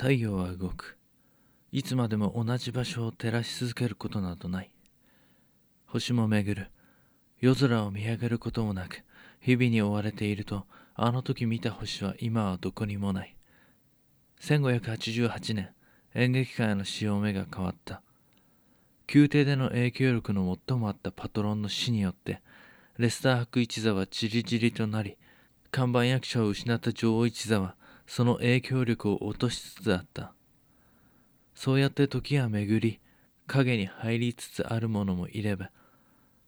太陽は動く。いつまでも同じ場所を照らし続けることなどない。星も巡る。夜空を見上げることもなく、日々に追われていると、あの時見た星は今はどこにもない。1588年、演劇界の潮目が変わった。宮廷での影響力の最もあったパトロンの死によって、レスター博一座はちりぢりとなり、看板役者を失った女王一座は、その影響力を落としつつあった。そうやって時は巡り、影に入りつつある者もいれば、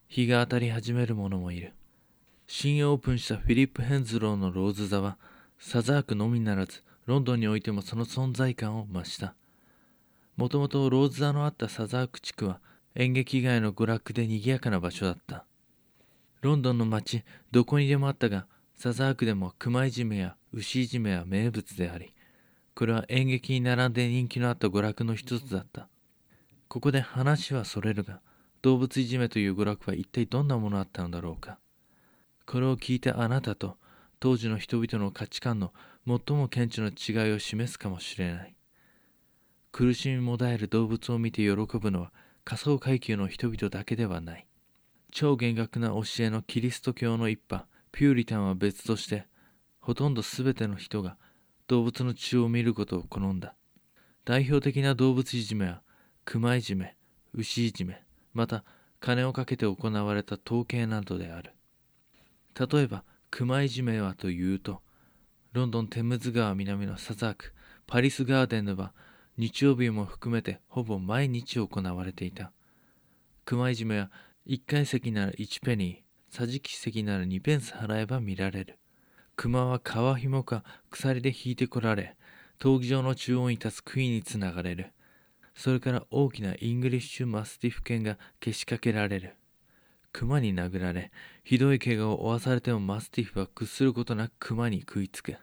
日が当たり始める者もいる。新オープンしたフィリップ・ヘンズローのローズ座は、サザークのみならず、ロンドンにおいてもその存在感を増した。もともとローズ座のあったサザーク地区は、演劇以外の娯楽で賑やかな場所だった。ロンドンの街、どこにでもあったが、サザークでも熊いじめや牛いじめは名物であり、これは演劇に並んで人気のあった娯楽の一つだった。ここで話はそれるが、動物いじめという娯楽は一体どんなものだったのだろうか。これを聞いてあなたと当時の人々の価値観の最も顕著な違いを示すかもしれない。苦しみもだえる動物を見て喜ぶのは仮想階級の人々だけではない。超厳格な教えのキリスト教の一派、ピューリタンは別として、ほとんど全ての人が動物の血を見ることを好んだ。代表的な動物いじめは、熊いじめ、牛いじめ、また金をかけて行われた統計などである。例えば、熊いじめはというと、ロンドンテムズ川南のサザーク、パリスガーデンでは日曜日も含めてほぼ毎日行われていた。熊いじめは1階席なら1ペニー、桟敷席なら2ペンス払えば見られる。熊は皮紐か鎖で引いてこられ、闘技場の中央に立つ杭につながれる。それから大きなイングリッシュマスティフ犬がけしかけられる。熊に殴られ、ひどい怪我を負わされてもマスティフは屈することなく熊に食いつく。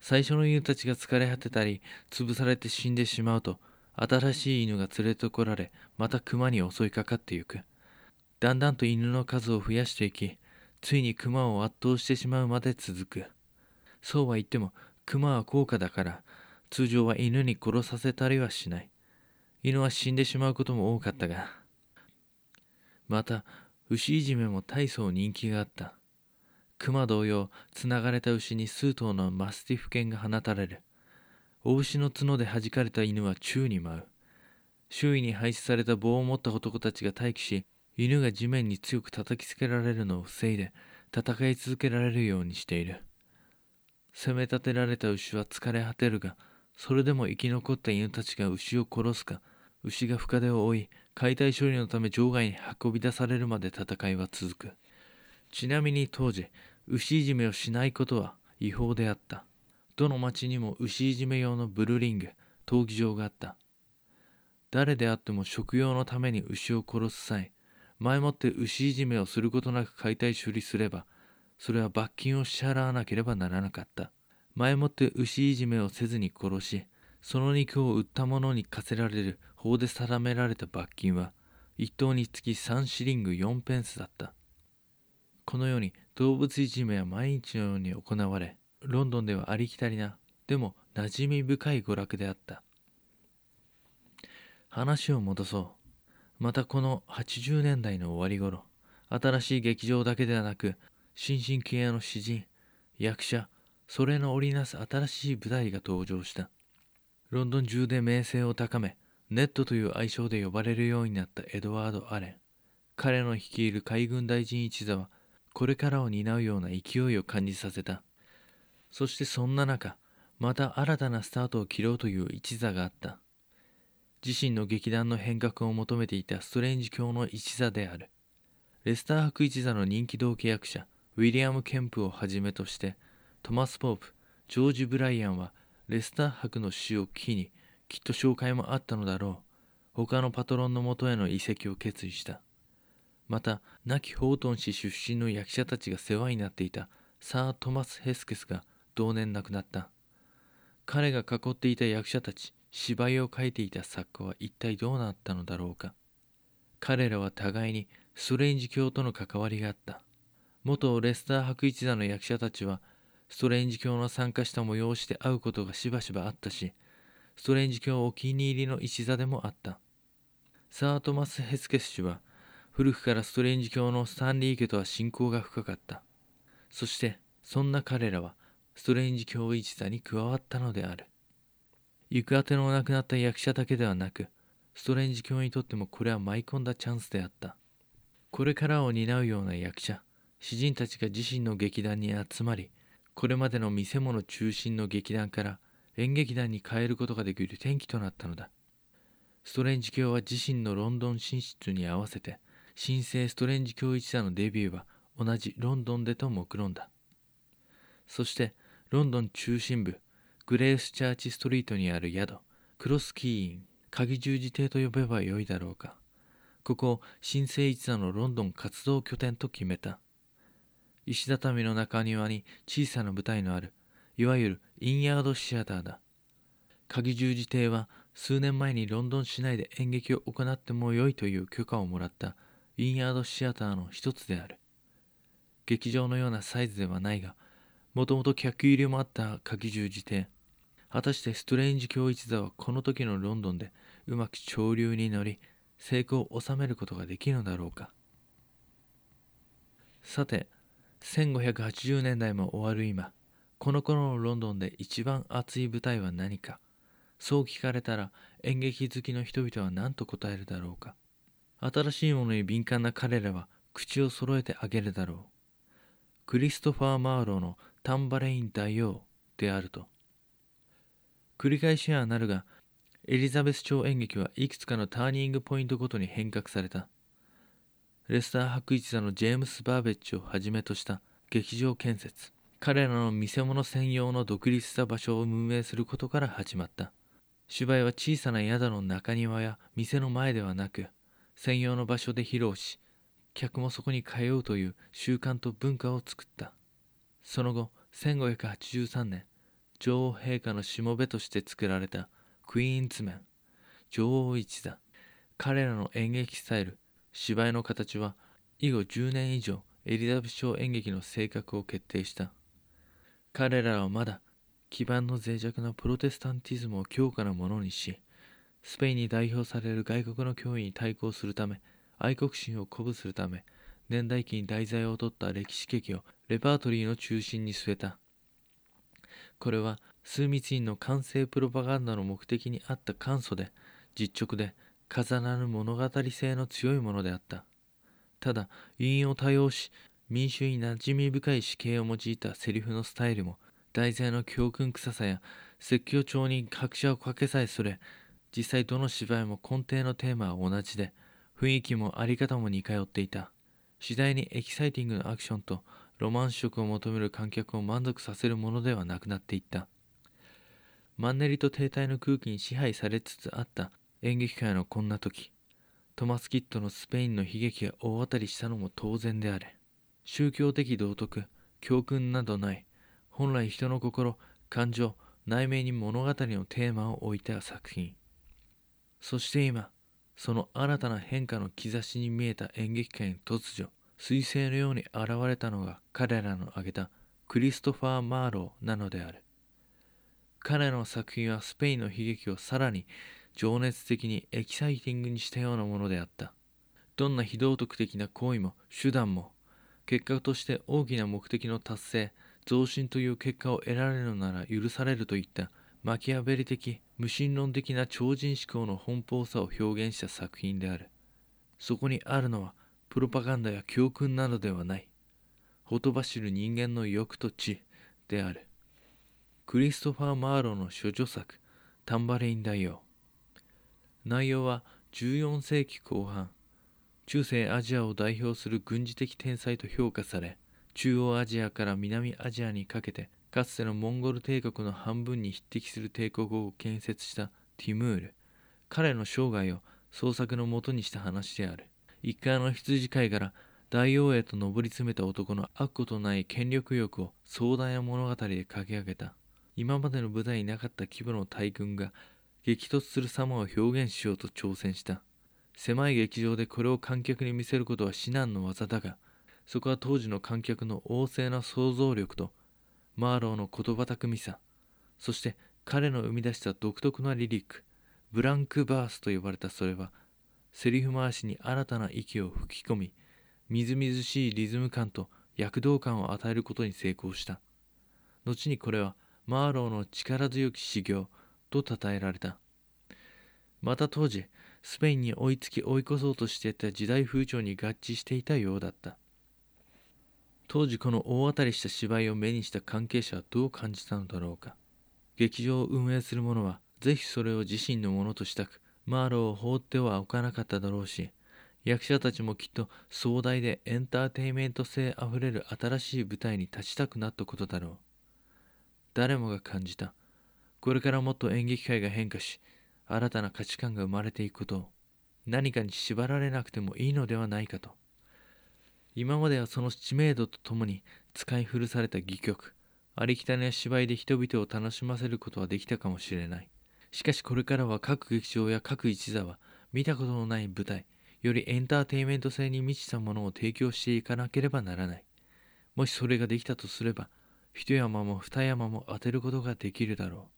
最初の犬たちが疲れ果てたり、潰されて死んでしまうと、新しい犬が連れてこられ、また熊に襲いかかってゆく。だんだんと犬の数を増やしていき、ついに熊を圧倒してしまうまで続く。そうは言っても、熊は高価だから、通常は犬に殺させたりはしない。犬は死んでしまうことも多かったが。また、牛いじめも大層人気があった。熊同様、つながれた牛に数頭のマスティフ犬が放たれる。大牛の角で弾かれた犬は宙に舞う。周囲に配置された棒を持った男たちが待機し、犬が地面に強く叩きつけられるのを防いで戦い続けられるようにしている。攻め立てられた牛は疲れ果てるがそれでも生き残った犬たちが牛を殺すか牛が深手を負い解体処理のため場外に運び出されるまで戦いは続く。ちなみに当時牛いじめをしないことは違法であった。どの町にも牛いじめ用のブルーリング闘技場があった。誰であっても食用のために牛を殺す際前もって牛いじめをすることなく解体処理すれば、それは罰金を支払わなければならなかった。前もって牛いじめをせずに殺し、その肉を売った者に課せられる法で定められた罰金は、1頭につき3シリング4ペンスだった。このように動物いじめは毎日のように行われ、ロンドンではありきたりな、でも馴染み深い娯楽であった。話を戻そう。またこの80年代の終わり頃、新しい劇場だけではなく、新進気鋭の詩人、役者、それの織りなす新しい舞台が登場した。ロンドン中で名声を高め、ネットという愛称で呼ばれるようになったエドワード・アレン。彼の率いる海軍大臣一座は、これからを担うような勢いを感じさせた。そしてそんな中、また新たなスタートを切ろうという一座があった。自身の劇団の変革を求めていたストレンジ教の一座である。レスター博一座の人気同期役者、ウィリアム・ケンプをはじめとして、トマス・ポープ、ジョージ・ブライアンはレスター博の死を機に、きっと紹介もあったのだろう。他のパトロンのもとへの移籍を決意した。また、亡きホートン氏出身の役者たちが世話になっていたサー・トマス・ヘスケスが同年亡くなった。彼が囲っていた役者たち、芝居を書いていた作家は一体どうなったのだろうか。彼らは互いにストレンジ教との関わりがあった。元レスター博一座の役者たちはストレンジ教の参加した催しで会うことがしばしばあったしストレンジ教お気に入りの一座でもあった。サー・トマス・ヘスケス氏は古くからストレンジ教のスタンリー家とは親交が深かった。そしてそんな彼らはストレンジ教一座に加わったのである。行く当てのなくなった役者だけではなくストレンジ教にとってもこれは舞い込んだチャンスであった。これからを担うような役者詩人たちが自身の劇団に集まりこれまでの見せ物中心の劇団から演劇団に変えることができる転機となったのだ。ストレンジ教は自身のロンドン進出に合わせて新生ストレンジ教一座のデビューは同じロンドンでと目論んだ。そしてロンドン中心部グレースチャーチストリートにある宿クロスキーイン鍵十字邸と呼べばよいだろうか。ここ新生一座のロンドン活動拠点と決めた。石畳の中庭に小さな舞台のあるいわゆるインヤードシアターだ。鍵十字邸は数年前にロンドン市内で演劇を行ってもよいという許可をもらったインヤードシアターの一つである。劇場のようなサイズではないがもともと客入りもあった鍵十字邸果たしてストレンジ教一座はこの時のロンドンでうまく潮流に乗り成功を収めることができるのだろうか。さて1580年代も終わる今この頃のロンドンで一番熱い舞台は何か。そう聞かれたら演劇好きの人々は何と答えるだろうか。新しいものに敏感な彼らは口を揃えてあげるだろう。クリストファー・マーローのタンバレイン大王であると。繰り返しはなるがエリザベス朝演劇はいくつかのターニングポイントごとに変革された。レスター博一座のジェームス・バーベッジをはじめとした劇場建設。彼らの見せ物専用の独立した場所を運営することから始まった。芝居は小さな宿の中庭や店の前ではなく専用の場所で披露し客もそこに通うという習慣と文化を作った。その後1583年女王陛下のしもべとして作られたクイーンズメン。女王一座。彼らの演劇スタイル芝居の形は以後10年以上エリザベス朝演劇の性格を決定した。彼らはまだ基盤の脆弱なプロテスタンティズムを強固なものにしスペインに代表される外国の脅威に対抗するため愛国心を鼓舞するため年代記に題材を取った歴史劇をレパートリーの中心に据えた。これは枢密院の完成プロパガンダの目的にあった簡素で実直で飾らぬ物語性の強いものであった。ただ韻を多用し民衆に馴染み深い死刑を用いたセリフのスタイルも題材の教訓臭さや説教調に拍車をかけさえした実際どの芝居も根底のテーマは同じで雰囲気もあり方も似通っていた。次第にエキサイティングなアクションとロマンス色を求める観客を満足させるものではなくなっていった。マンネリと停滞の空気に支配されつつあった。演劇界のこんな時トマス・キッドのスペインの悲劇が大当たりしたのも当然であれ宗教的道徳教訓などない。本来人の心感情内面に物語のテーマを置いた作品。そして今その新たな変化の兆しに見えた演劇界に突如彗星のように現れたのが彼らの挙げたクリストファー・マーローなのである。彼の作品はスペインの悲劇をさらに情熱的にエキサイティングにしたようなものであった。どんな非道徳的な行為も手段も結果として大きな目的の達成増進という結果を得られるのなら許されるといったマキアベリ的無神論的な超人思考の奔放さを表現した作品である。そこにあるのはプロパガンダや教訓などではない。ほとばしる人間の欲と知である。クリストファー・マーロの処女作タンバレイン大王内容は14世紀後半。中世アジアを代表する軍事的天才と評価され中央アジアから南アジアにかけてかつてのモンゴル帝国の半分に匹敵する帝国を建設したティムール。彼の生涯を創作のもとにした話である。一回の羊飼いから大王へと上り詰めた男の悪ことない権力欲を壮大な物語で書き上げた。今までの舞台になかった規模の大軍が激突する様を表現しようと挑戦した。狭い劇場でこれを観客に見せることは至難の業だがそこは当時の観客の旺盛な想像力とマーローの言葉巧みさそして彼の生み出した独特なリリックブランクバースと呼ばれたそれはセリフ回しに新たな息を吹き込みみずみずしいリズム感と躍動感を与えることに成功した。後にこれはマーローの力強き修行と称えられた。また当時スペインに追いつき追い越そうとしていた時代風潮に合致していたようだった。当時この大当たりした芝居を目にした関係者はどう感じたのだろうか。劇場を運営する者はぜひそれを自身のものとしたくマーロを放ってはおかなかっただろうし役者たちもきっと壮大でエンターテインメント性あふれる新しい舞台に立ちたくなったことだろう。誰もが感じた。これからもっと演劇界が変化し新たな価値観が生まれていくことを何かに縛られなくてもいいのではないかと。今まではその知名度とともに使い古された戯曲ありきたりな芝居で人々を楽しませることはできたかもしれない。しかしこれからは各劇場や各一座は見たことのない舞台よりエンターテインメント性に満ちたものを提供していかなければならない。もしそれができたとすれば一山も二山も当てることができるだろ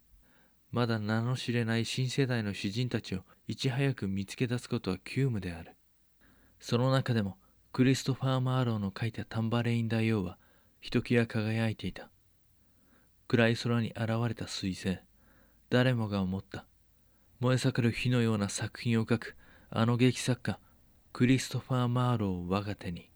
う。まだ名の知れない新世代の詩人たちをいち早く見つけ出すことは急務である。その中でもクリストファー・マーローの書いたタンバレイン大王はひときわ輝いていた。暗い空に現れた彗星。誰もが思った。燃え盛る火のような作品を描くあの劇作家クリストファー・マーローを我が手に。